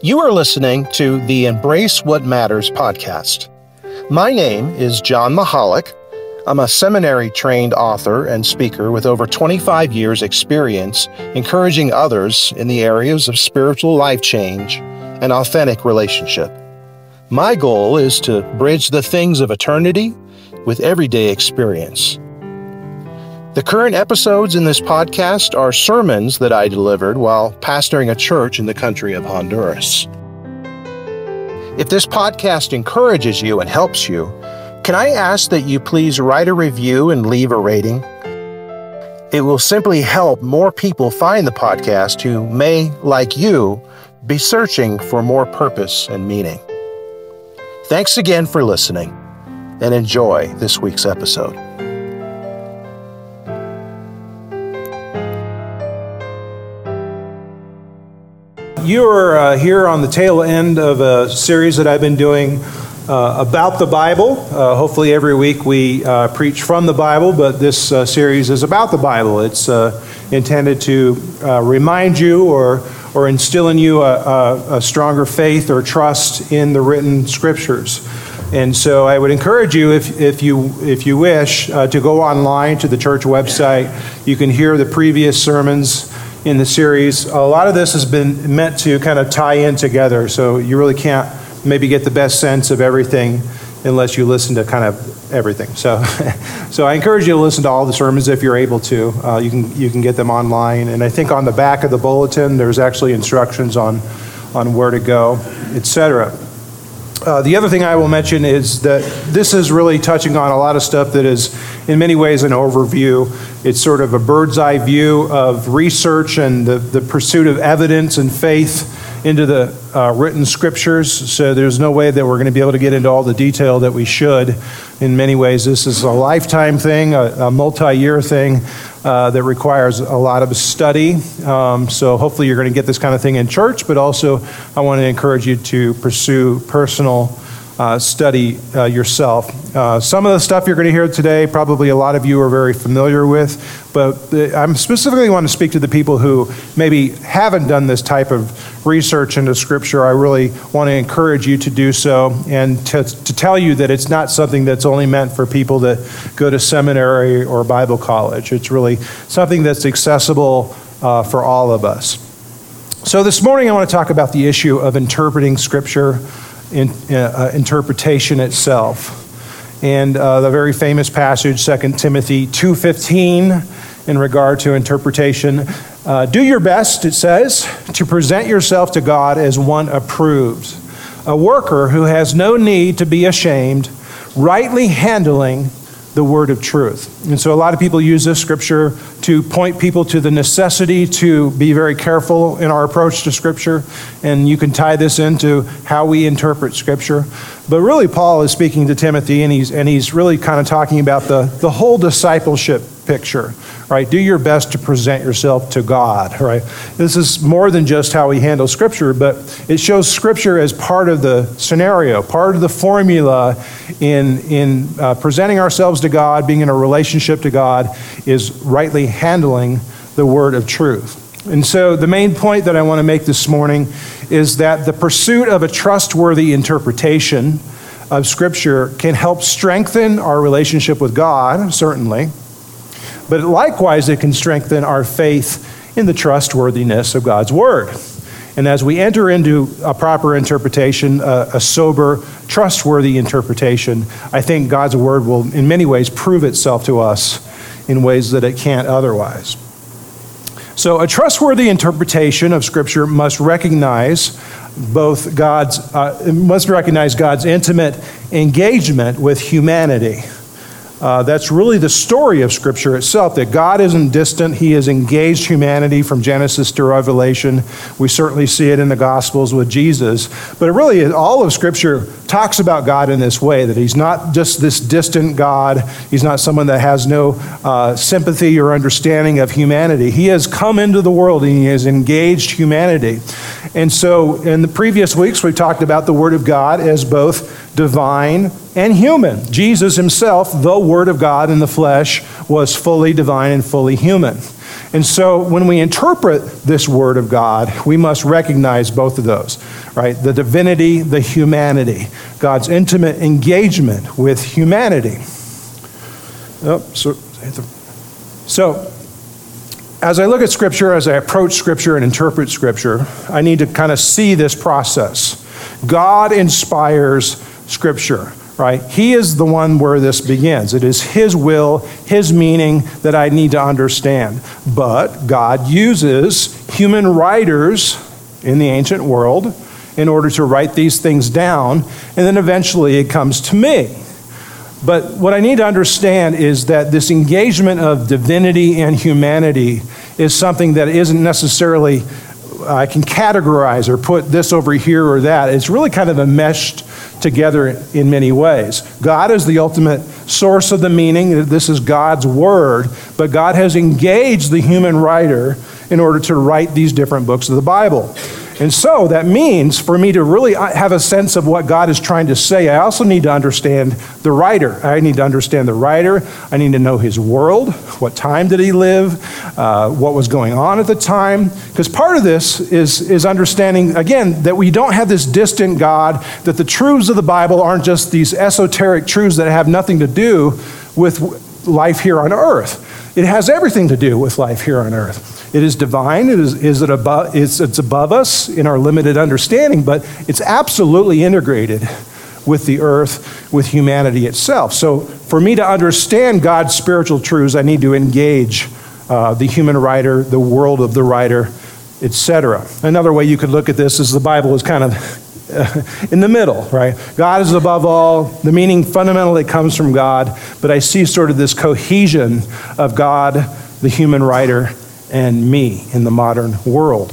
You are listening to the Embrace What Matters podcast. My name is John Mahalik. I'm a seminary trained author and speaker with over 25 years' experience encouraging others in the areas of spiritual life change and authentic relationship. My goal is to bridge the things of eternity with everyday experience. The current episodes in this podcast are sermons that I delivered while pastoring a church in the country of Honduras. If this podcast encourages you and helps you, can I ask that you please write a review and leave a rating? It will simply help more people find the podcast who may, like you, be searching for more purpose and meaning. Thanks again for listening and enjoy this week's episode. You are uh, here on the tail end of a series that I've been doing uh, about the Bible. Uh, hopefully, every week we uh, preach from the Bible, but this uh, series is about the Bible. It's uh, intended to remind you or, or instill in you a, a, a stronger faith or trust in the written scriptures. And so I would encourage you, if, if, you, if you wish, uh, to go online to the church website. You can hear the previous sermons in the series. A lot of this has been meant to kind of tie in together, so you really can't maybe get the best sense of everything unless you listen to kind of everything. So, so I encourage you to listen to all the sermons if you're able to. Uh, you can you can get them online, and I think on the back of the bulletin there's actually instructions on on where to go, etc. Uh, the other thing I will mention is that this is really touching on a lot of stuff that is, in many ways, an overview. It's sort of a bird's eye view of research and the, the pursuit of evidence and faith into the uh, written scriptures. So there's no way that we're going to be able to get into all the detail that we should. In many ways, this is a lifetime thing, a, a multi year thing uh, that requires a lot of study. Um, so hopefully, you're going to get this kind of thing in church, but also I want to encourage you to pursue personal uh, study uh, yourself. Uh, some of the stuff you're going to hear today, probably a lot of you are very familiar with, but I'm specifically want to speak to the people who maybe haven't done this type of research into Scripture. I really want to encourage you to do so and to, to tell you that it's not something that's only meant for people that go to seminary or Bible college. It's really something that's accessible uh, for all of us. So, this morning I want to talk about the issue of interpreting Scripture in, uh, interpretation itself. And uh, the very famous passage, 2 Timothy 2.15, in regard to interpretation. Uh, Do your best, it says, to present yourself to God as one approved, a worker who has no need to be ashamed, rightly handling the word of truth. And so a lot of people use this scripture to point people to the necessity to be very careful in our approach to scripture. And you can tie this into how we interpret scripture. But really, Paul is speaking to Timothy, and he's, and he's really kind of talking about the, the whole discipleship picture, right? Do your best to present yourself to God, right? This is more than just how we handle Scripture, but it shows Scripture as part of the scenario, part of the formula in, in uh, presenting ourselves to God, being in a relationship to God, is rightly handling the word of truth. And so, the main point that I want to make this morning is that the pursuit of a trustworthy interpretation of Scripture can help strengthen our relationship with God, certainly, but likewise, it can strengthen our faith in the trustworthiness of God's Word. And as we enter into a proper interpretation, a, sober, trustworthy interpretation, I think God's Word will, in many ways, prove itself to us in ways that it can't otherwise. So, a trustworthy interpretation of Scripture must recognize both God's, uh, must recognize God's intimate engagement with humanity. Uh, that's really the story of Scripture itself that God isn't distant. He has engaged humanity from Genesis to Revelation. We certainly see it in the Gospels with Jesus. But it really, all of Scripture talks about God in this way that He's not just this distant God, He's not someone that has no uh, sympathy or understanding of humanity. He has come into the world and He has engaged humanity. And so, in the previous weeks, we talked about the Word of God as both divine and human. Jesus himself, the Word of God in the flesh, was fully divine and fully human. And so when we interpret this word of God, we must recognize both of those, right? The divinity, the humanity, God's intimate engagement with humanity. Oh, so, so, as I look at Scripture, as I approach Scripture and interpret Scripture, I need to kind of see this process. God inspires Scripture right? He is the one where this begins. It is His will, His meaning that I need to understand. But God uses human writers in the ancient world in order to write these things down, and then eventually it comes to me. But what I need to understand is that this engagement of divinity and humanity is something that isn't necessarily, I can categorize or put this over here or that. It's really kind of a meshed together in many ways. God is the ultimate source of the meaning. This is God's word, but God has engaged the human writer in order to write these different books of the Bible. And so that means for me to really have a sense of what God is trying to say, I also need to understand the writer. I need to understand the writer. I need to know his world. What time did he live? Uh, what was going on at the time? Because part of this is, is understanding, again, that we don't have this distant God, that the truths of the Bible aren't just these esoteric truths that have nothing to do with life here on earth. It has everything to do with life here on earth. It is divine, it is, is it above, it's, it's above us in our limited understanding, but it's absolutely integrated with the earth, with humanity itself. So, for me to understand God's spiritual truths, I need to engage uh, the human writer, the world of the writer, etc. Another way you could look at this is the Bible is kind of in the middle, right? God is above all. The meaning fundamentally comes from God, but I see sort of this cohesion of God, the human writer, and me in the modern world.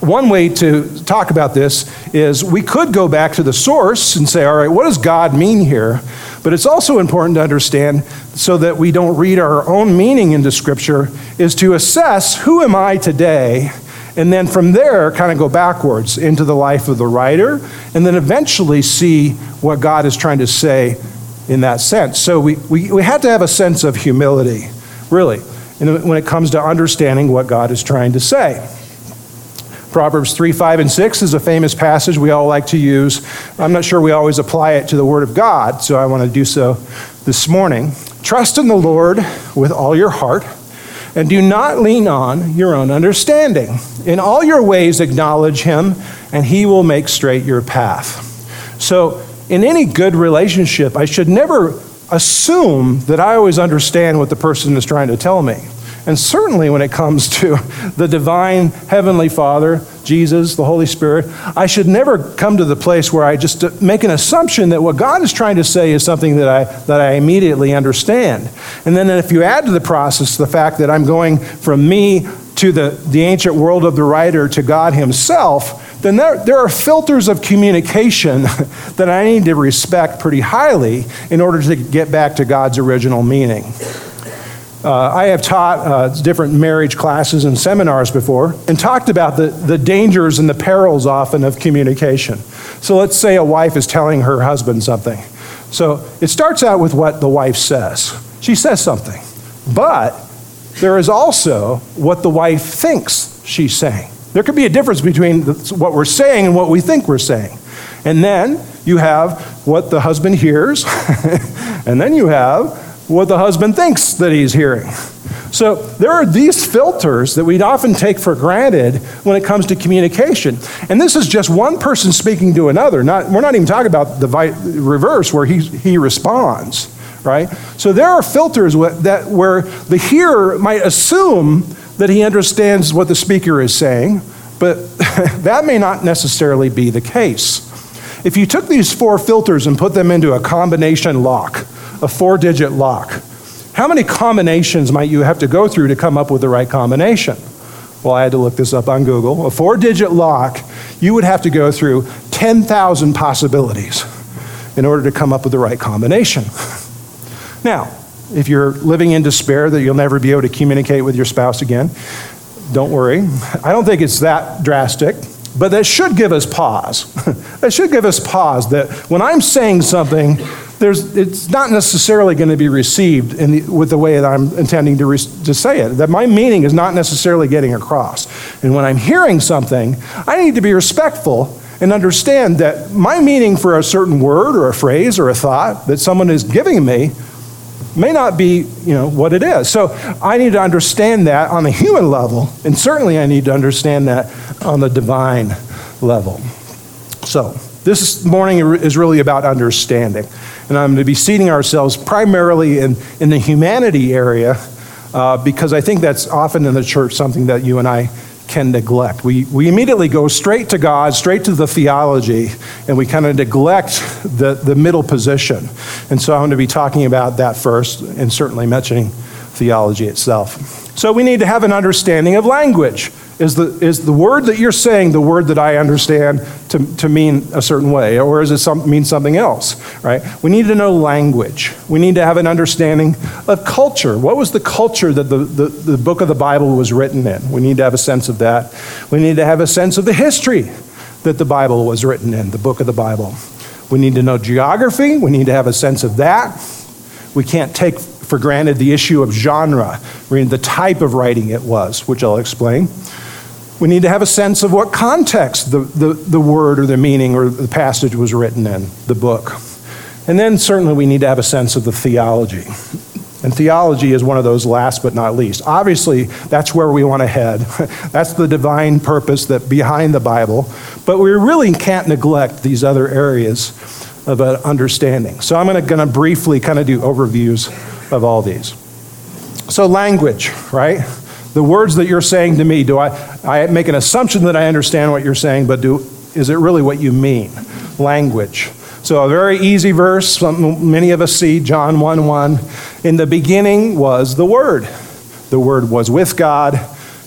One way to talk about this is we could go back to the source and say, all right, what does God mean here? But it's also important to understand so that we don't read our own meaning into Scripture, is to assess who am I today? And then from there, kind of go backwards into the life of the writer, and then eventually see what God is trying to say in that sense. So we, we, we have to have a sense of humility, really when it comes to understanding what God is trying to say. Proverbs 3, 5, and 6 is a famous passage we all like to use. I'm not sure we always apply it to the Word of God, so I want to do so this morning. Trust in the Lord with all your heart, and do not lean on your own understanding. In all your ways, acknowledge Him, and He will make straight your path. So, in any good relationship, I should never assume that I always understand what the person is trying to tell me. And certainly when it comes to the divine Heavenly Father, Jesus, the Holy Spirit, I should never come to the place where I just make an assumption that what God is trying to say is something that I, that I immediately understand. And then if you add to the process the fact that I'm going from me to the, the ancient world of the writer to God Himself, then there, there are filters of communication that I need to respect pretty highly in order to get back to God's original meaning. Uh, I have taught uh, different marriage classes and seminars before and talked about the, the dangers and the perils often of communication. So let's say a wife is telling her husband something. So it starts out with what the wife says. She says something. But there is also what the wife thinks she's saying. There could be a difference between what we're saying and what we think we're saying. And then you have what the husband hears, and then you have what the husband thinks that he's hearing. So there are these filters that we'd often take for granted when it comes to communication. And this is just one person speaking to another. Not, we're not even talking about the vi- reverse where he, he responds, right? So there are filters that, where the hearer might assume that he understands what the speaker is saying, but that may not necessarily be the case. If you took these four filters and put them into a combination lock, a four digit lock, how many combinations might you have to go through to come up with the right combination? Well, I had to look this up on Google. A four digit lock, you would have to go through 10,000 possibilities in order to come up with the right combination. Now, if you're living in despair that you'll never be able to communicate with your spouse again, don't worry. I don't think it's that drastic, but that should give us pause. that should give us pause that when I'm saying something there's, it's not necessarily going to be received in the, with the way that I'm intending to, re, to say it. That my meaning is not necessarily getting across. And when I'm hearing something, I need to be respectful and understand that my meaning for a certain word or a phrase or a thought that someone is giving me may not be, you know, what it is. So I need to understand that on the human level, and certainly I need to understand that on the divine level. So this morning is really about understanding. And I'm going to be seating ourselves primarily in, in the humanity area uh, because I think that's often in the church something that you and I can neglect. We, we immediately go straight to God, straight to the theology, and we kind of neglect the, the middle position. And so I'm going to be talking about that first and certainly mentioning theology itself. So we need to have an understanding of language. Is the, is the word that you're saying the word that I understand to, to mean a certain way, or does it some, mean something else, right? We need to know language. We need to have an understanding of culture. What was the culture that the, the, the book of the Bible was written in? We need to have a sense of that. We need to have a sense of the history that the Bible was written in, the book of the Bible. We need to know geography. We need to have a sense of that. We can't take for granted the issue of genre, the type of writing it was, which I'll explain. We need to have a sense of what context the, the, the word or the meaning or the passage was written in, the book. And then certainly we need to have a sense of the theology. And theology is one of those last but not least. Obviously, that's where we want to head. that's the divine purpose that behind the Bible. But we really can't neglect these other areas of uh, understanding. So I'm going to briefly kind of do overviews of all these. So language, right? The words that you're saying to me, do I, I make an assumption that I understand what you're saying, but do, is it really what you mean? Language. So, a very easy verse, many of us see, John 1 1. In the beginning was the Word. The Word was with God,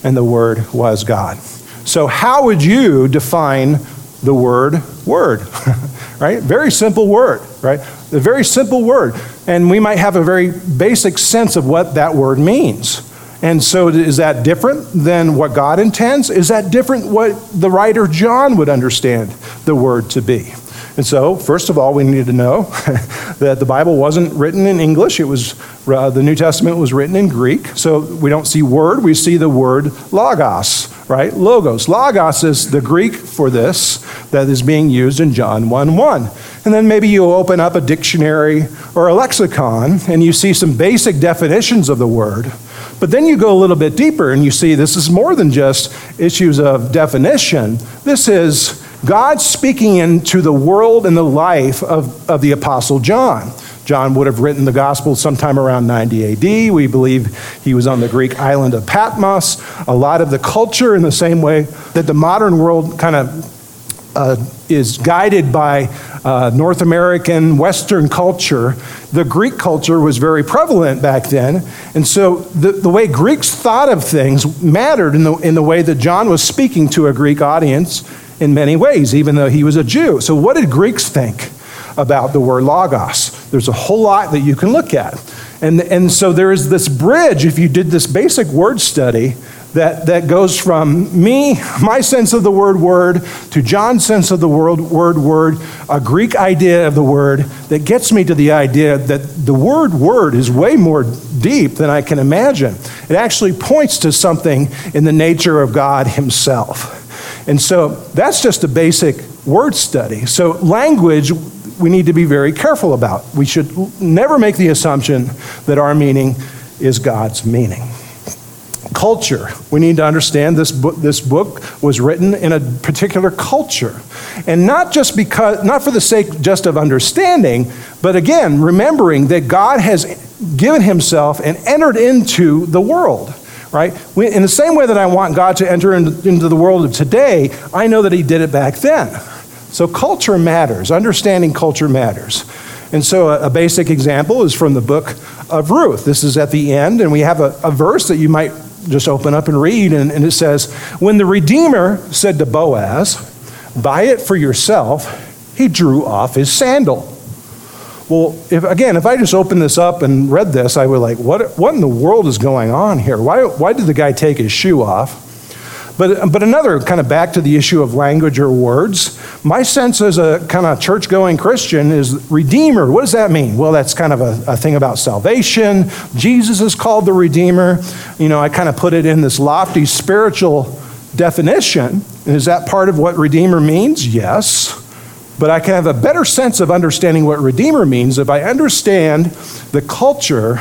and the Word was God. So, how would you define the word word? right? Very simple word, right? A very simple word. And we might have a very basic sense of what that word means. And so, is that different than what God intends? Is that different what the writer John would understand the word to be? And so, first of all, we need to know that the Bible wasn't written in English. It was uh, the New Testament was written in Greek. So we don't see word; we see the word logos, right? Logos. Logos is the Greek for this that is being used in John 1 1. And then maybe you open up a dictionary or a lexicon and you see some basic definitions of the word. But then you go a little bit deeper and you see this is more than just issues of definition. This is God speaking into the world and the life of, of the Apostle John. John would have written the gospel sometime around 90 AD. We believe he was on the Greek island of Patmos. A lot of the culture, in the same way that the modern world kind of uh, is guided by uh, North American Western culture, the Greek culture was very prevalent back then. And so the, the way Greeks thought of things mattered in the, in the way that John was speaking to a Greek audience in many ways, even though he was a Jew. So, what did Greeks think about the word logos? There's a whole lot that you can look at. And, and so there is this bridge, if you did this basic word study, that, that goes from me, my sense of the word word, to John's sense of the word word word, a Greek idea of the word that gets me to the idea that the word word is way more deep than I can imagine. It actually points to something in the nature of God Himself. And so that's just a basic word study. So, language, we need to be very careful about. We should never make the assumption that our meaning is God's meaning culture. We need to understand this book, this book was written in a particular culture. And not just because, not for the sake just of understanding, but again, remembering that God has given himself and entered into the world. Right? In the same way that I want God to enter into the world of today, I know that He did it back then. So culture matters. Understanding culture matters. And so, a, a, basic example is from the book of Ruth. This is at the end, and we have a, a verse that you might just open up and read, and, and it says, When the Redeemer said to Boaz, Buy it for yourself, he drew off his sandal. Well, if, again, if I just opened this up and read this, I would like, what, what in the world is going on here? Why, why did the guy take his shoe off? But, but another kind of back to the issue of language or words, my sense as a kind of church going Christian is Redeemer. What does that mean? Well, that's kind of a, a thing about salvation. Jesus is called the Redeemer. You know, I kind of put it in this lofty spiritual definition. And is that part of what Redeemer means? Yes. But I can have a better sense of understanding what Redeemer means if I understand the culture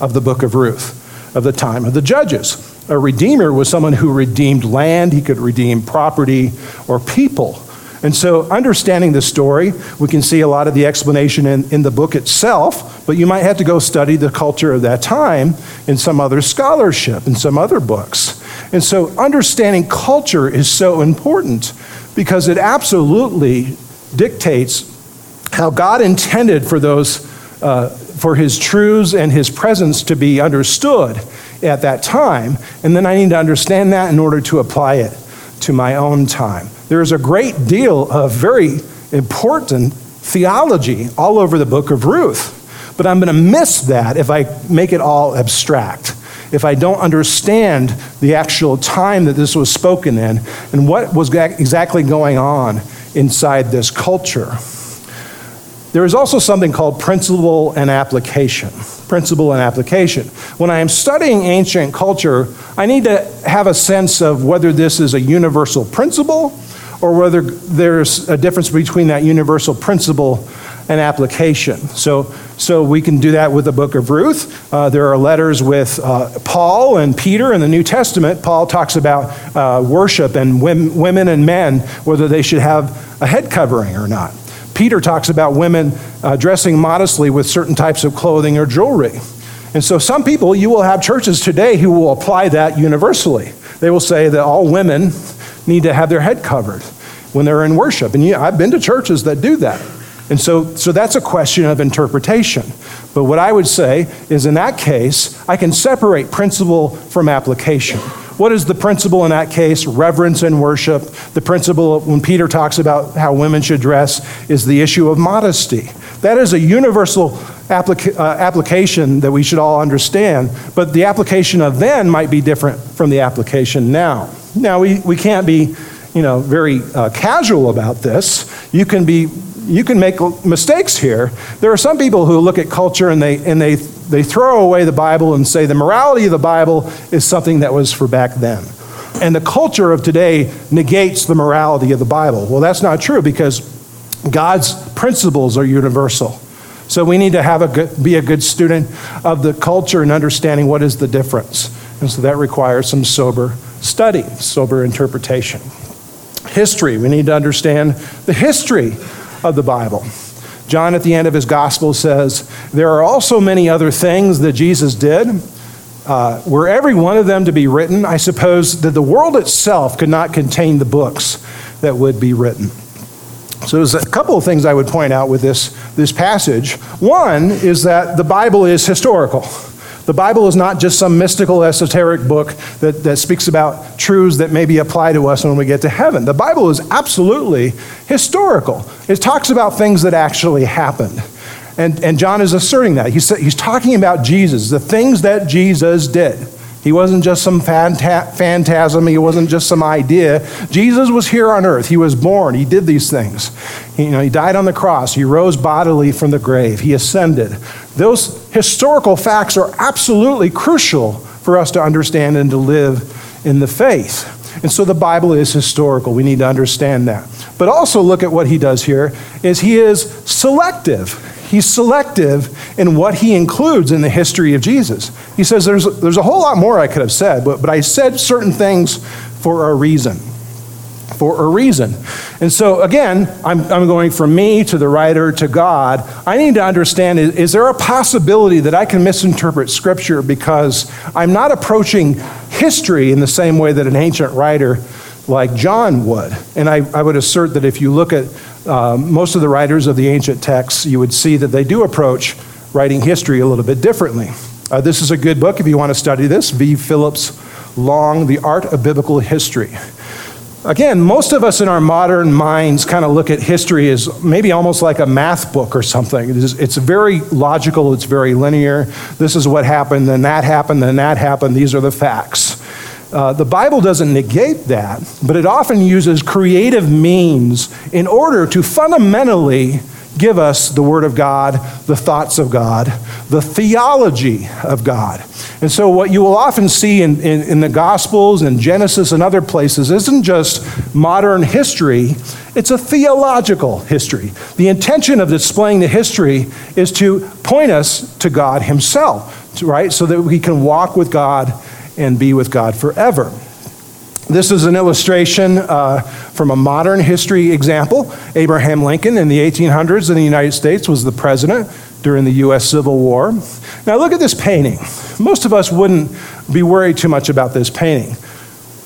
of the book of Ruth, of the time of the judges. A redeemer was someone who redeemed land, he could redeem property or people. And so, understanding the story, we can see a lot of the explanation in, in the book itself, but you might have to go study the culture of that time in some other scholarship, in some other books. And so, understanding culture is so important because it absolutely dictates how God intended for those, uh, for his truths and his presence to be understood at that time. And then I need to understand that in order to apply it to my own time. There is a great deal of very important theology all over the book of Ruth. But I'm going to miss that if I make it all abstract, if I don't understand the actual time that this was spoken in and what was exactly going on inside this culture. There is also something called principle and application. Principle and application. When I am studying ancient culture, I need to have a sense of whether this is a universal principle or whether there's a difference between that universal principle and application. So, so we can do that with the book of Ruth. Uh, there are letters with uh, Paul and Peter in the New Testament. Paul talks about uh, worship and women and men, whether they should have a head covering or not. Peter talks about women uh, dressing modestly with certain types of clothing or jewelry. And so, some people, you will have churches today who will apply that universally. They will say that all women need to have their head covered when they're in worship. And I've been to churches that do that. And so, so that's a question of interpretation. But what I would say is in that case, I can separate principle from application. What is the principle in that case? Reverence and worship. The principle, when Peter talks about how women should dress, is the issue of modesty. That is a universal applica- uh, application that we should all understand, but the application of then might be different from the application now. Now, we, we can't be you know, very uh, casual about this. You can be you can make mistakes here. There are some people who look at culture and they, and they, they throw away the Bible and say the morality of the Bible is something that was for back then. And the culture of today negates the morality of the Bible. Well, that's not true because God's principles are universal. So we need to have a good, be a good student of the culture and understanding what is the difference. And so that requires some sober study, sober interpretation. History, we need to understand the history of the Bible. John, at the end of his gospel, says, There are also many other things that Jesus did. Uh, were every one of them to be written, I suppose that the world itself could not contain the books that would be written. So there's a couple of things I would point out with this, this passage. One is that the Bible is historical. The Bible is not just some mystical, esoteric book that, that speaks about truths that maybe apply to us when we get to heaven. The Bible is absolutely historical, it talks about things that actually happened. And, and John is asserting that. He's, he's talking about Jesus, the things that Jesus did. He wasn't just some phanta- phantasm, he wasn't just some idea. Jesus was here on earth. He was born, he did these things. He, you know, he died on the cross, he rose bodily from the grave, he ascended. Those historical facts are absolutely crucial for us to understand and to live in the faith. And so the Bible is historical. We need to understand that. But also look at what he does here is he is selective he's selective in what he includes in the history of Jesus. He says there's, there's a whole lot more I could have said, but, but I said certain things for a reason. For a reason. And so, again, I'm, I'm going from me to the writer to God. I need to understand is, is there a possibility that I can misinterpret Scripture because I'm not approaching history in the same way that an ancient writer like John would? And I, I would assert that if you look at uh, most of the writers of the ancient texts, you would see that they do approach writing history a little bit differently. Uh, this is a good book if you want to study this V. Phillips Long, The Art of Biblical History. Again, most of us in our modern minds kind of look at history as maybe almost like a math book or something. It's, it's very logical, it's very linear. This is what happened, then that happened, then that happened. These are the facts. Uh, the Bible doesn't negate that, but it often uses creative means in order to fundamentally give us the Word of God, the thoughts of God, the theology of God. And so, what you will often see in, in, in, the Gospels and Genesis and other places isn't just modern history, it's a theological history. The intention of displaying the history is to point us to God Himself, right? So that we can walk with God and be with God forever. This is an illustration uh, from a modern history example. Abraham Lincoln in the 1800s in the United States was the president during the U.S. Civil War. Now, look at this painting. Most of us wouldn't be worried too much about this painting.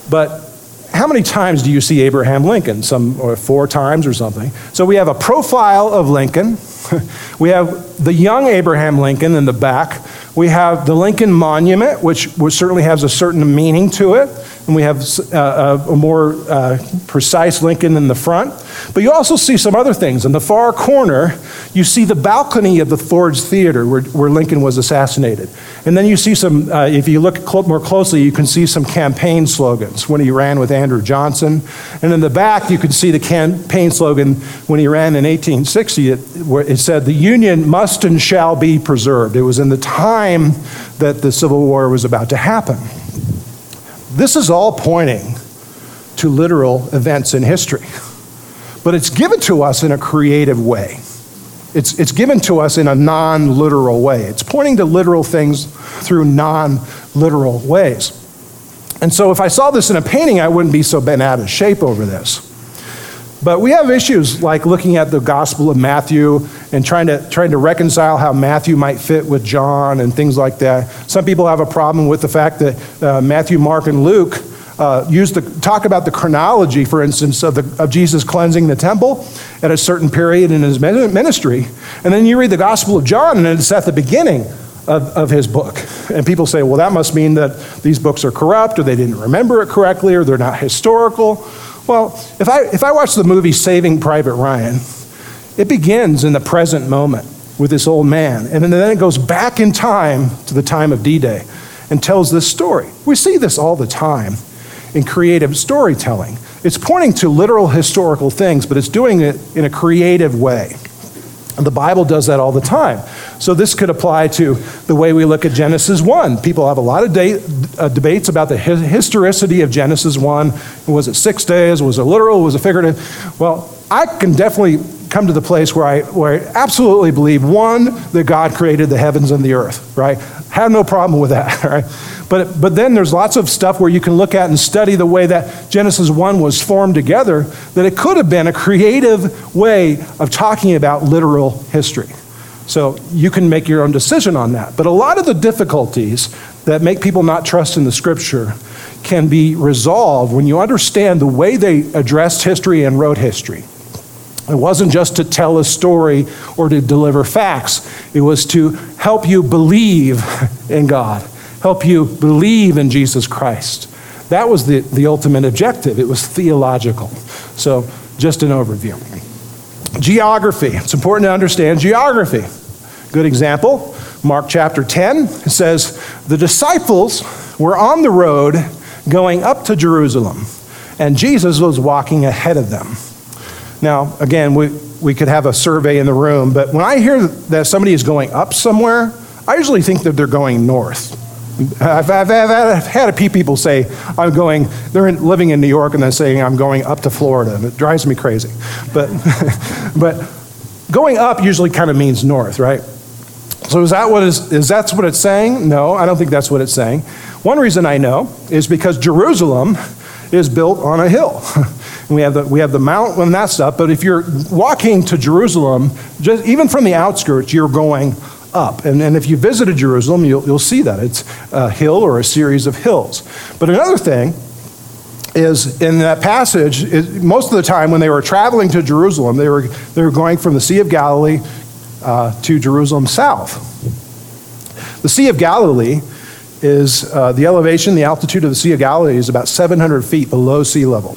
But how many times do you see Abraham Lincoln? Some, or four times or something. So we have a profile of Lincoln. we have the young Abraham Lincoln in the back. We have the Lincoln Monument, which, certainly has a certain meaning to it and we have uh, a more uh, precise Lincoln in the front. But you also see some other things. In the far corner, you see the balcony of the Ford's Theater where, where Lincoln was assassinated. And then you see some, uh, if you look cl- more closely, you can see some campaign slogans when he ran with Andrew Johnson. And in the back, you can see the campaign slogan when he ran in 1860, it, where it said, The Union must and shall be preserved. It was in the time that the Civil War was about to happen. This is all pointing to literal events in history, but it's given to us in a creative way. It's, it's given to us in a non literal way. It's pointing to literal things through non literal ways. And so, if I saw this in a painting, I wouldn't be so bent out of shape over this. But we have issues like looking at the Gospel of Matthew and trying to, trying to reconcile how Matthew might fit with John and things like that. Some people have a problem with the fact that uh, Matthew, Mark, and Luke uh, use the, talk about the chronology, for instance, of, the, of Jesus cleansing the temple at a certain period in his ministry. And then you read the Gospel of John, and it's at the beginning of, of his book. And people say, well, that must mean that these books are corrupt, or they didn't remember it correctly, or they're not historical. Well, if I, if I watch the movie Saving Private Ryan, it begins in the present moment with this old man, and then it goes back in time to the time of D Day and tells this story. We see this all the time in creative storytelling. It's pointing to literal historical things, but it's doing it in a creative way. And the Bible does that all the time. So this could apply to the way we look at Genesis 1. People have a lot of de- uh, debates about the historicity of Genesis 1. Was it six days? Was it literal? Was it figurative? Well, I can definitely come to the place where I, where I absolutely believe one, that God created the heavens and the earth, right? Have no problem with that, right? But, but then there's lots of stuff where you can look at and study the way that Genesis 1 was formed together, that it could have been a creative way of talking about literal history. So you can make your own decision on that. But a lot of the difficulties that make people not trust in the scripture can be resolved when you understand the way they addressed history and wrote history. It wasn't just to tell a story or to deliver facts, it was to help you believe in God help you believe in Jesus Christ. That was the, the ultimate objective. It was theological. So, just an overview. Geography. It's important to understand geography. Good example Mark chapter 10 says, The disciples were on the road going up to Jerusalem, and Jesus was walking ahead of them. Now, again, we, we could have a survey in the room, but when I hear that somebody is going up somewhere, I usually think that they're going north. I've, I've, I've, had a few people say, I'm going, they're in, living in New York and they're saying, I'm going up to Florida. And it drives me crazy. But, but going up usually kind of means north, right? So is that what is, is that what it's saying? No, I don't think that's what it's saying. One reason I know is because Jerusalem is built on a hill. we have the, we have the mount and that stuff, but if you're walking to Jerusalem, just even from the outskirts, you're going up. And, and if you visited Jerusalem, you'll, you'll see that. It's a hill or a series of hills. But another thing is in that passage, it, most of the time when they were traveling to Jerusalem, they were, they were going from the Sea of Galilee uh, to Jerusalem south. The Sea of Galilee is uh, the elevation, the altitude of the Sea of Galilee is about 700 feet below sea level.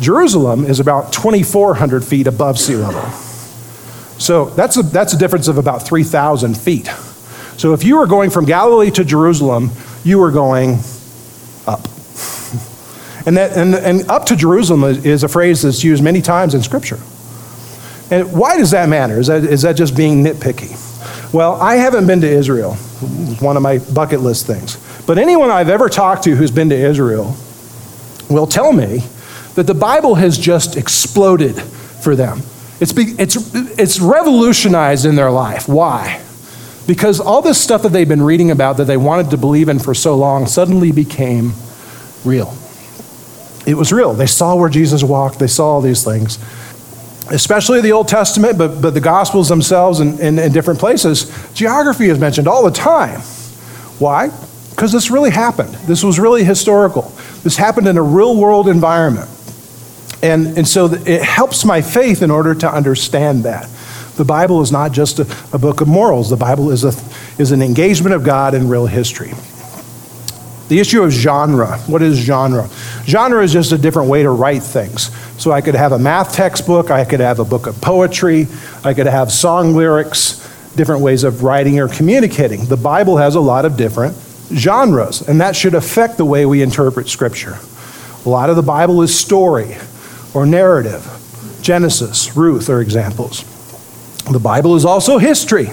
Jerusalem is about 2,400 feet above sea level. So that's a, that's a difference of about 3,000 feet. So if you were going from Galilee to Jerusalem, you were going up. And, that, and, and up to Jerusalem is a phrase that's used many times in Scripture. And why does that matter? Is that, is that just being nitpicky? Well, I haven't been to Israel. One of my bucket list things. But anyone I've ever talked to who's been to Israel will tell me that the Bible has just exploded for them. It's, be, it's, it's revolutionized in their life. Why? Because all this stuff that they've been reading about that they wanted to believe in for so long suddenly became real. It was real. They saw where Jesus walked, they saw all these things especially the Old Testament, but, but the Gospels themselves in, in, in different places, geography is mentioned all the time. Why? Because this really happened. This was really historical. This happened in a real world environment. And, and so it helps my faith in order to understand that. The Bible is not just a, a book of morals, the Bible is, a, is an engagement of God in real history. The issue of genre. What is genre? Genre is just a different way to write things. So I could have a math textbook, I could have a book of poetry, I could have song lyrics, different ways of writing or communicating. The Bible has a lot of different genres, and that should affect the way we interpret Scripture. A lot of the Bible is story or narrative. Genesis, Ruth are examples. The Bible is also history.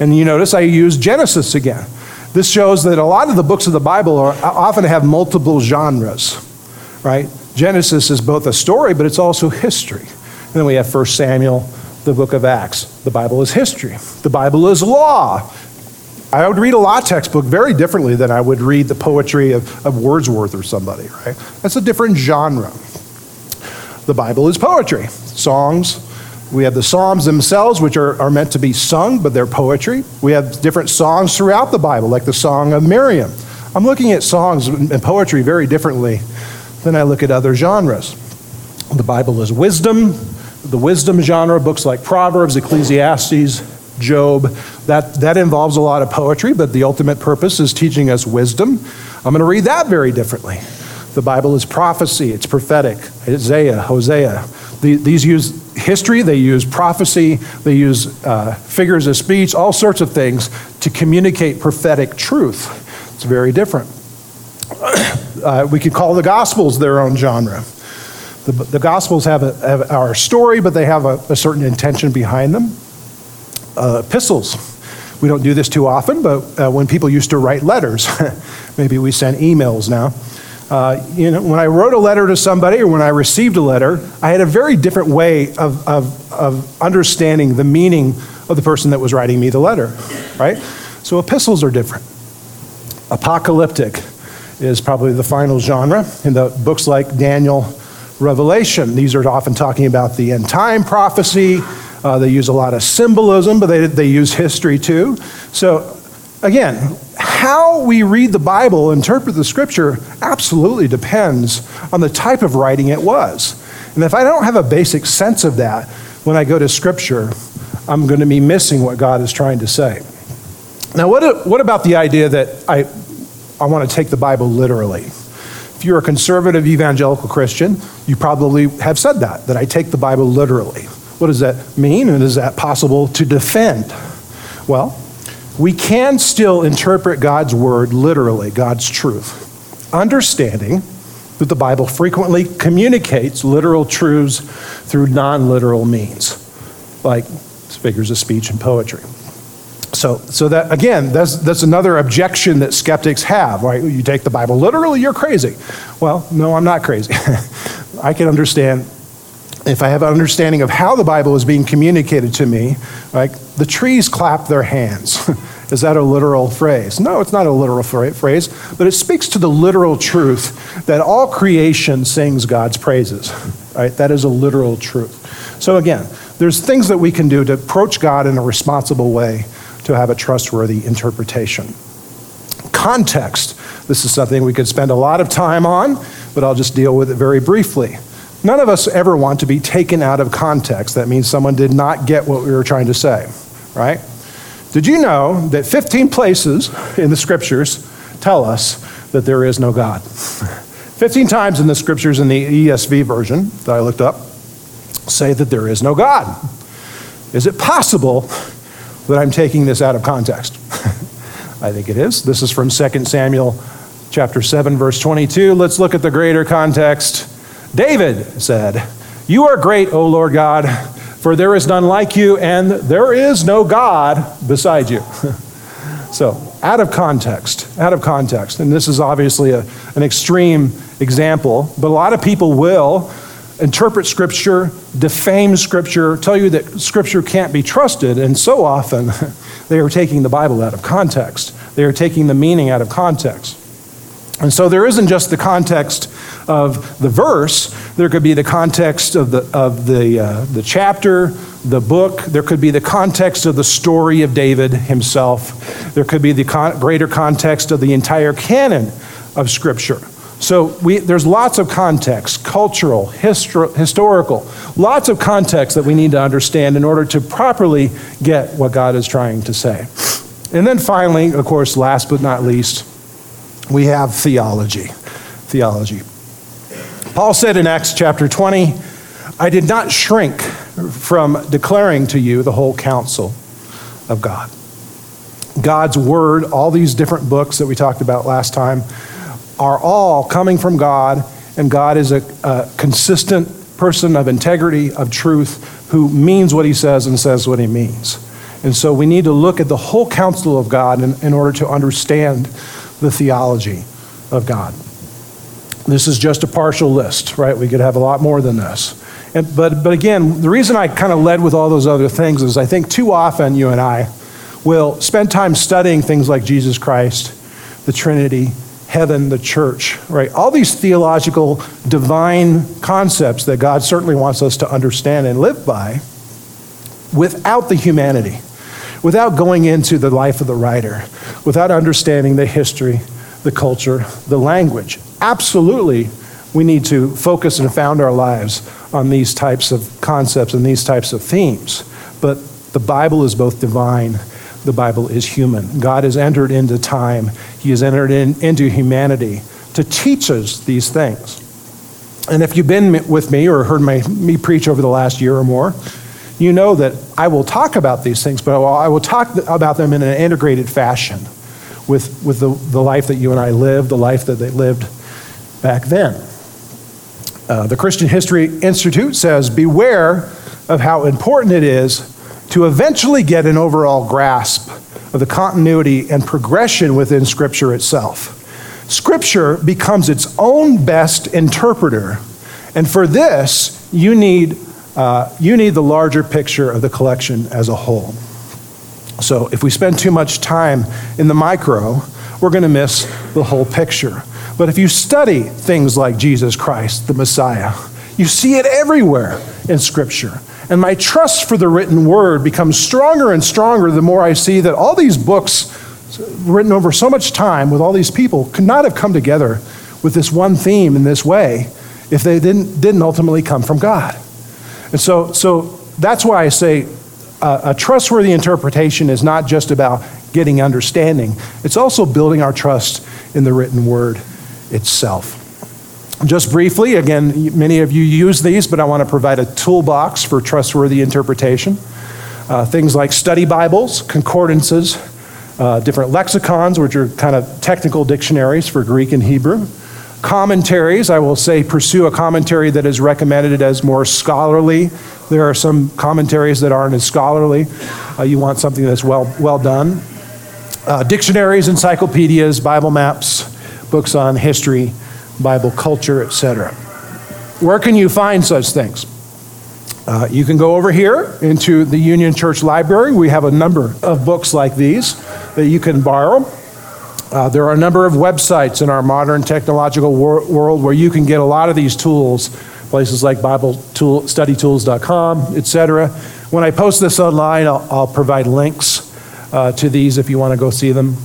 And you notice I use Genesis again. This shows that a lot of the books of the Bible are, often have multiple genres, right? Genesis is both a story, but it's also history. And then we have 1 Samuel, the book of Acts. The Bible is history, the Bible is law. I would read a law textbook very differently than I would read the poetry of, of Wordsworth or somebody, right? That's a different genre. The Bible is poetry, songs, we have the Psalms themselves, which are, are meant to be sung, but they're poetry. We have different songs throughout the Bible, like the Song of Miriam. I'm looking at songs and poetry very differently than I look at other genres. The Bible is wisdom, the wisdom genre, books like Proverbs, Ecclesiastes, Job. That, that involves a lot of poetry, but the ultimate purpose is teaching us wisdom. I'm going to read that very differently. The Bible is prophecy, it's prophetic. Isaiah, Hosea. these use history, they use prophecy, they use uh, figures of speech, all sorts of things to communicate prophetic truth. It's very different. Uh, we could call the Gospels their own genre. The, the Gospels have, a, have, our story, but they have a, a certain intention behind them. Uh, epistles. We don't do this too often, but uh, when people used to write letters, maybe we send emails now. Uh, you know, when I wrote a letter to somebody or when I received a letter, I had a very different way of, of, of understanding the meaning of the person that was writing me the letter, right? So epistles are different. Apocalyptic is probably the final genre in the books like Daniel, Revelation. These are often talking about the end time prophecy. Uh, they use a lot of symbolism, but they, they use history too. So, again, how we read the Bible, interpret the scripture, absolutely depends on the type of writing it was. And if I don't have a basic sense of that when I go to scripture, I'm going to be missing what God is trying to say. Now, what, what about the idea that I, I want to take the Bible literally? If you're a conservative evangelical Christian, you probably have said that, that I take the Bible literally. What does that mean, and is that possible to defend? Well, we can still interpret God's word literally, God's truth, understanding that the Bible frequently communicates literal truths through non literal means, like figures of speech and poetry. So, so that again, that's, that's another objection that skeptics have, right? You take the Bible literally, you're crazy. Well, no, I'm not crazy. I can understand if I have an understanding of how the Bible is being communicated to me, like the trees clap their hands. is that a literal phrase? No, it's not a literal phrase, but it speaks to the literal truth that all creation sings God's praises. Right? That is a literal truth. So again, there's things that we can do to approach God in a responsible way to have a trustworthy interpretation. Context. This is something we could spend a lot of time on, but I'll just deal with it very briefly. None of us ever want to be taken out of context. That means someone did not get what we were trying to say, right? Did you know that 15 places in the scriptures tell us that there is no God? 15 times in the scriptures in the ESV version that I looked up say that there is no God. Is it possible that I'm taking this out of context? I think it is. This is from 2 Samuel chapter 7, verse 22. Let's look at the greater context. David said, You are great, O Lord God, for there is none like you, and there is no God beside you. so, out of context, out of context. And this is obviously a, an extreme example, but a lot of people will interpret Scripture, defame Scripture, tell you that Scripture can't be trusted, and so often they are taking the Bible out of context. They are taking the meaning out of context. And so there isn't just the context of the verse, there could be the context of the, of the, uh, the chapter, the book, there could be the context of the story of David himself, there could be the con- greater context of the entire canon of Scripture. So we, there's lots of context, cultural, histor- historical, lots of context that we need to understand in order to properly get what God is trying to say. And then finally, of course, last but not least, we have theology. Theology. Paul said in Acts chapter 20, I did not shrink from declaring to you the whole counsel of God. God's Word, all these different books that we talked about last time, are all coming from God, and God is a, a consistent person of integrity, of truth, who means what he says and says what he means. And so we need to look at the whole counsel of God in, in order to understand the theology of God. This is just a partial list, right? We could have a lot more than this. And, but, but again, the reason I kind of led with all those other things is I think too often you and I will spend time studying things like Jesus Christ, the Trinity, heaven, the church, right? All these theological, divine concepts that God certainly wants us to understand and live by without the humanity, without going into the life of the writer, without understanding the history, the culture, the language. Absolutely, we need to focus and found our lives on these types of concepts and these types of themes. But the Bible is both divine the Bible is human. God has entered into time, He has entered in, into humanity to teach us these things. And if you've been with me or heard my, me preach over the last year or more, you know that I will talk about these things, but I will talk about them in an integrated fashion with, with the, the life that you and I live, the life that they lived back then. Uh, the Christian History Institute says Beware of how important it is to eventually get an overall grasp of the continuity and progression within Scripture itself. Scripture becomes its own best interpreter, and for this, you need, uh, you need the larger picture of the collection as a whole. So, if we spend too much time in the micro, we're going to miss the whole picture. But if you study things like Jesus Christ, the Messiah, you see it everywhere in Scripture. And my trust for the written word becomes stronger and stronger the more I see that all these books written over so much time with all these people could not have come together with this one theme in this way if they didn't, didn't ultimately come from God. And so, so that's why I say a trustworthy interpretation is not just about getting understanding, it's also building our trust in the written word itself. Just briefly, again, many of you use these, but I want to provide a toolbox for trustworthy interpretation. Uh, things like study Bibles, concordances, uh, different lexicons, which are kind of technical dictionaries for Greek and Hebrew. Commentaries, I will say, pursue a commentary that is recommended as more scholarly. There are some commentaries that aren't as scholarly. Uh, you want something that's well, well done. Uh, dictionaries, encyclopedias, Bible maps, books on history, Bible culture, etc. Where can you find such things? Uh, you can go over here into the Union Church Library. We have a number of books like these that you can borrow. Uh, there are a number of websites in our modern technological wor- world where you can get a lot of these tools, places like BibleStudyTools.com, etc. When I post this online, I'll, I'll provide links uh, to these if you want to go see them.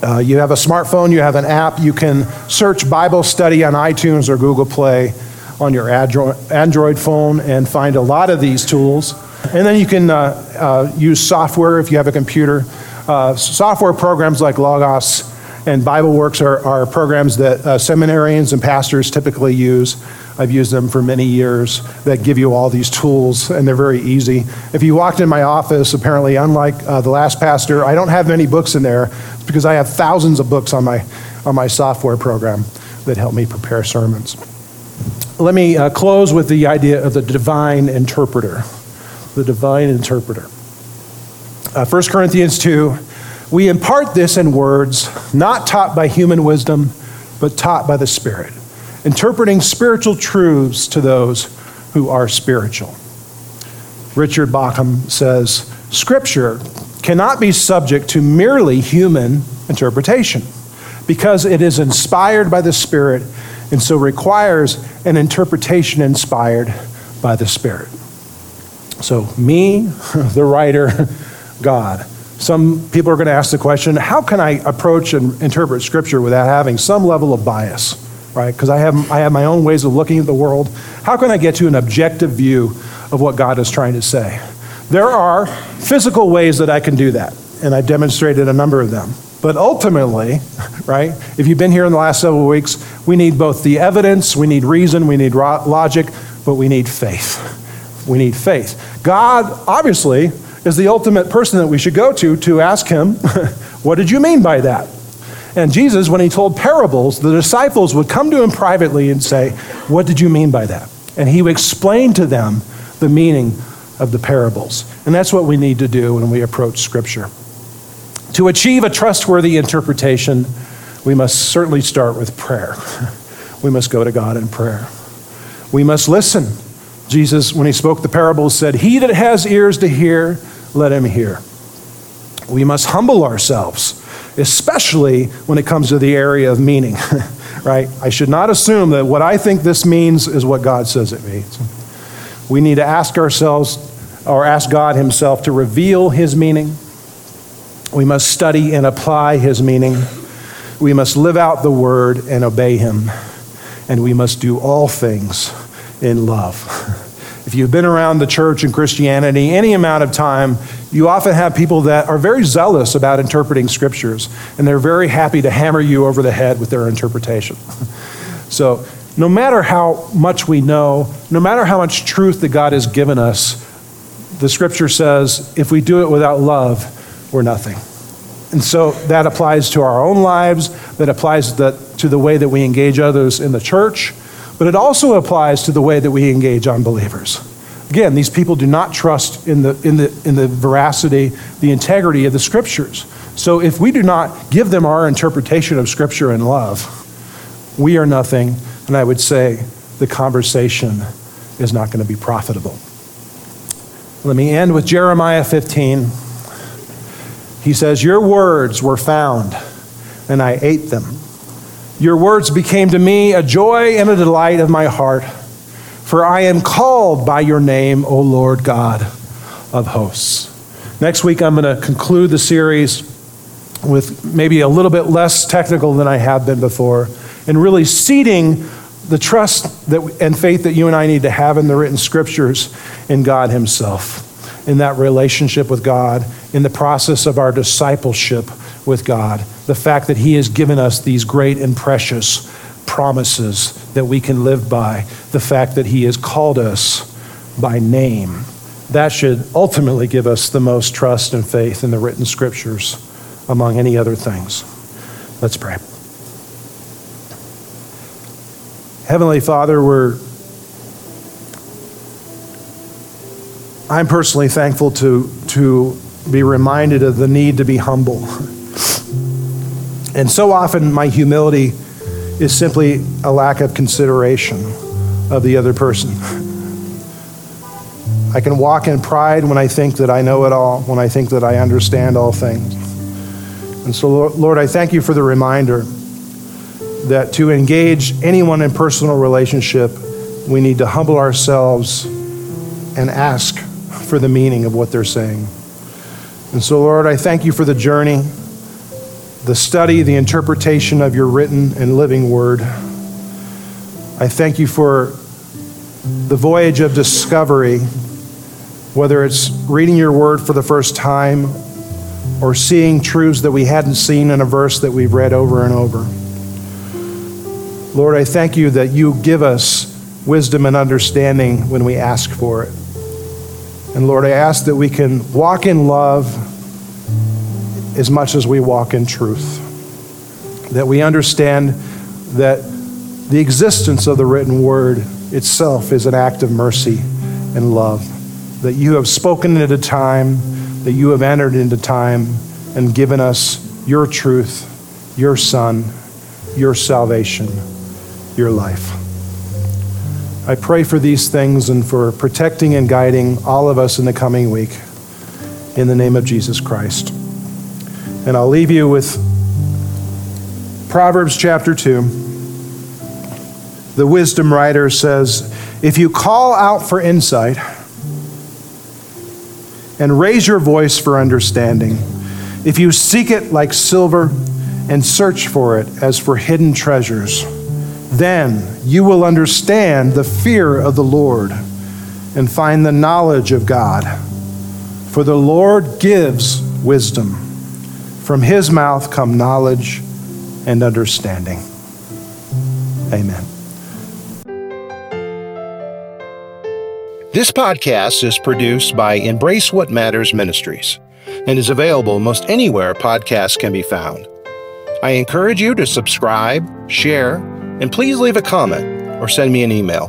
Uh, you have a smartphone, you have an app, you can search Bible study on iTunes or Google Play on your Android phone and find a lot of these tools. And then you can uh, uh, use software if you have a computer. Uh, software programs like Logos and BibleWorks are, are programs that uh, seminarians and pastors typically use. I've used them for many years that give you all these tools, and they're very easy. If you walked in my office, apparently, unlike uh, the last pastor, I don't have many books in there because I have thousands of books on my, on my software program that help me prepare sermons. Let me uh, close with the idea of the divine interpreter. The divine interpreter. Uh, 1 Corinthians 2 We impart this in words not taught by human wisdom, but taught by the Spirit, interpreting spiritual truths to those who are spiritual. Richard Bauckham says Scripture cannot be subject to merely human interpretation because it is inspired by the Spirit and so requires an interpretation inspired by the Spirit. So, me, the writer, God. Some people are going to ask the question how can I approach and interpret Scripture without having some level of bias, right? Because I have, I have my own ways of looking at the world. How can I get to an objective view of what God is trying to say? There are physical ways that I can do that, and I've demonstrated a number of them. But ultimately, right, if you've been here in the last several weeks, we need both the evidence, we need reason, we need logic, but we need faith. We need faith. God, obviously, is the ultimate person that we should go to to ask him, What did you mean by that? And Jesus, when he told parables, the disciples would come to him privately and say, What did you mean by that? And he would explain to them the meaning of the parables. And that's what we need to do when we approach Scripture. To achieve a trustworthy interpretation, we must certainly start with prayer. We must go to God in prayer. We must listen. Jesus, when he spoke the parables, said, He that has ears to hear, let him hear. We must humble ourselves, especially when it comes to the area of meaning, right? I should not assume that what I think this means is what God says it means. We need to ask ourselves or ask God Himself to reveal His meaning we must study and apply his meaning. We must live out the word and obey him. And we must do all things in love. If you've been around the church and Christianity any amount of time, you often have people that are very zealous about interpreting scriptures, and they're very happy to hammer you over the head with their interpretation. So, no matter how much we know, no matter how much truth that God has given us, the scripture says if we do it without love, we're nothing. And so that applies to our own lives, that applies to the, to the way that we engage others in the church, but it also applies to the way that we engage unbelievers. Again, these people do not trust in the, in the, in the veracity, the integrity of the scriptures. So if we do not give them our interpretation of scripture in love, we are nothing, and I would say the conversation is not going to be profitable. Let me end with Jeremiah 15. He says, Your words were found, and I ate them. Your words became to me a joy and a delight of my heart, for I am called by your name, O Lord God of hosts. Next week, I'm going to conclude the series with maybe a little bit less technical than I have been before, and really seeding the trust that, and faith that you and I need to have in the written scriptures in God Himself in that relationship with God, in the process of our discipleship with God. The fact that He has given us these great and precious promises that we can live by. The fact that He has called us by name. That should ultimately give us the most trust and faith in the written scriptures among any other things. Let's pray. Heavenly Father, we're I'm personally thankful to, to be reminded of the need to be humble. And so often, my humility is simply a lack of consideration of the other person. I can walk in pride when I think that I know it all, when I think that I understand all things. And so, Lord, I thank you for the reminder that to engage anyone in personal relationship, we need to humble ourselves and ask for the meaning of what they're saying. And so, Lord, I thank you for the journey, the study, the interpretation of your written and living word. I thank you for the voyage of discovery, whether it's reading your word for the first time or seeing truths that we hadn't seen in a verse that we've read over and over. Lord, I thank you that you give us wisdom and understanding when we ask for it. And Lord, I ask that we can walk in love as much as we walk in truth. That we understand that the existence of the written word itself is an act of mercy and love. That you have spoken at a time, that you have entered into time and given us your truth, your Son, your salvation, your life. I pray for these things and for protecting and guiding all of us in the coming week. In the name of Jesus Christ. And I'll leave you with Proverbs chapter 2. The wisdom writer says, If you call out for insight and raise your voice for understanding, if you seek it like silver and search for it as for hidden treasures, then you will understand the fear of the Lord and find the knowledge of God. For the Lord gives wisdom. From his mouth come knowledge and understanding. Amen. This podcast is produced by Embrace What Matters Ministries and is available most anywhere podcasts can be found. I encourage you to subscribe, share, and please leave a comment or send me an email.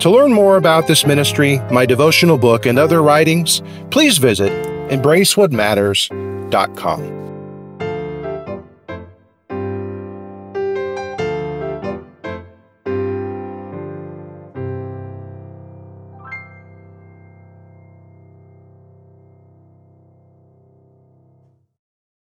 To learn more about this ministry, my devotional book, and other writings, please visit embracewhatmatters.com.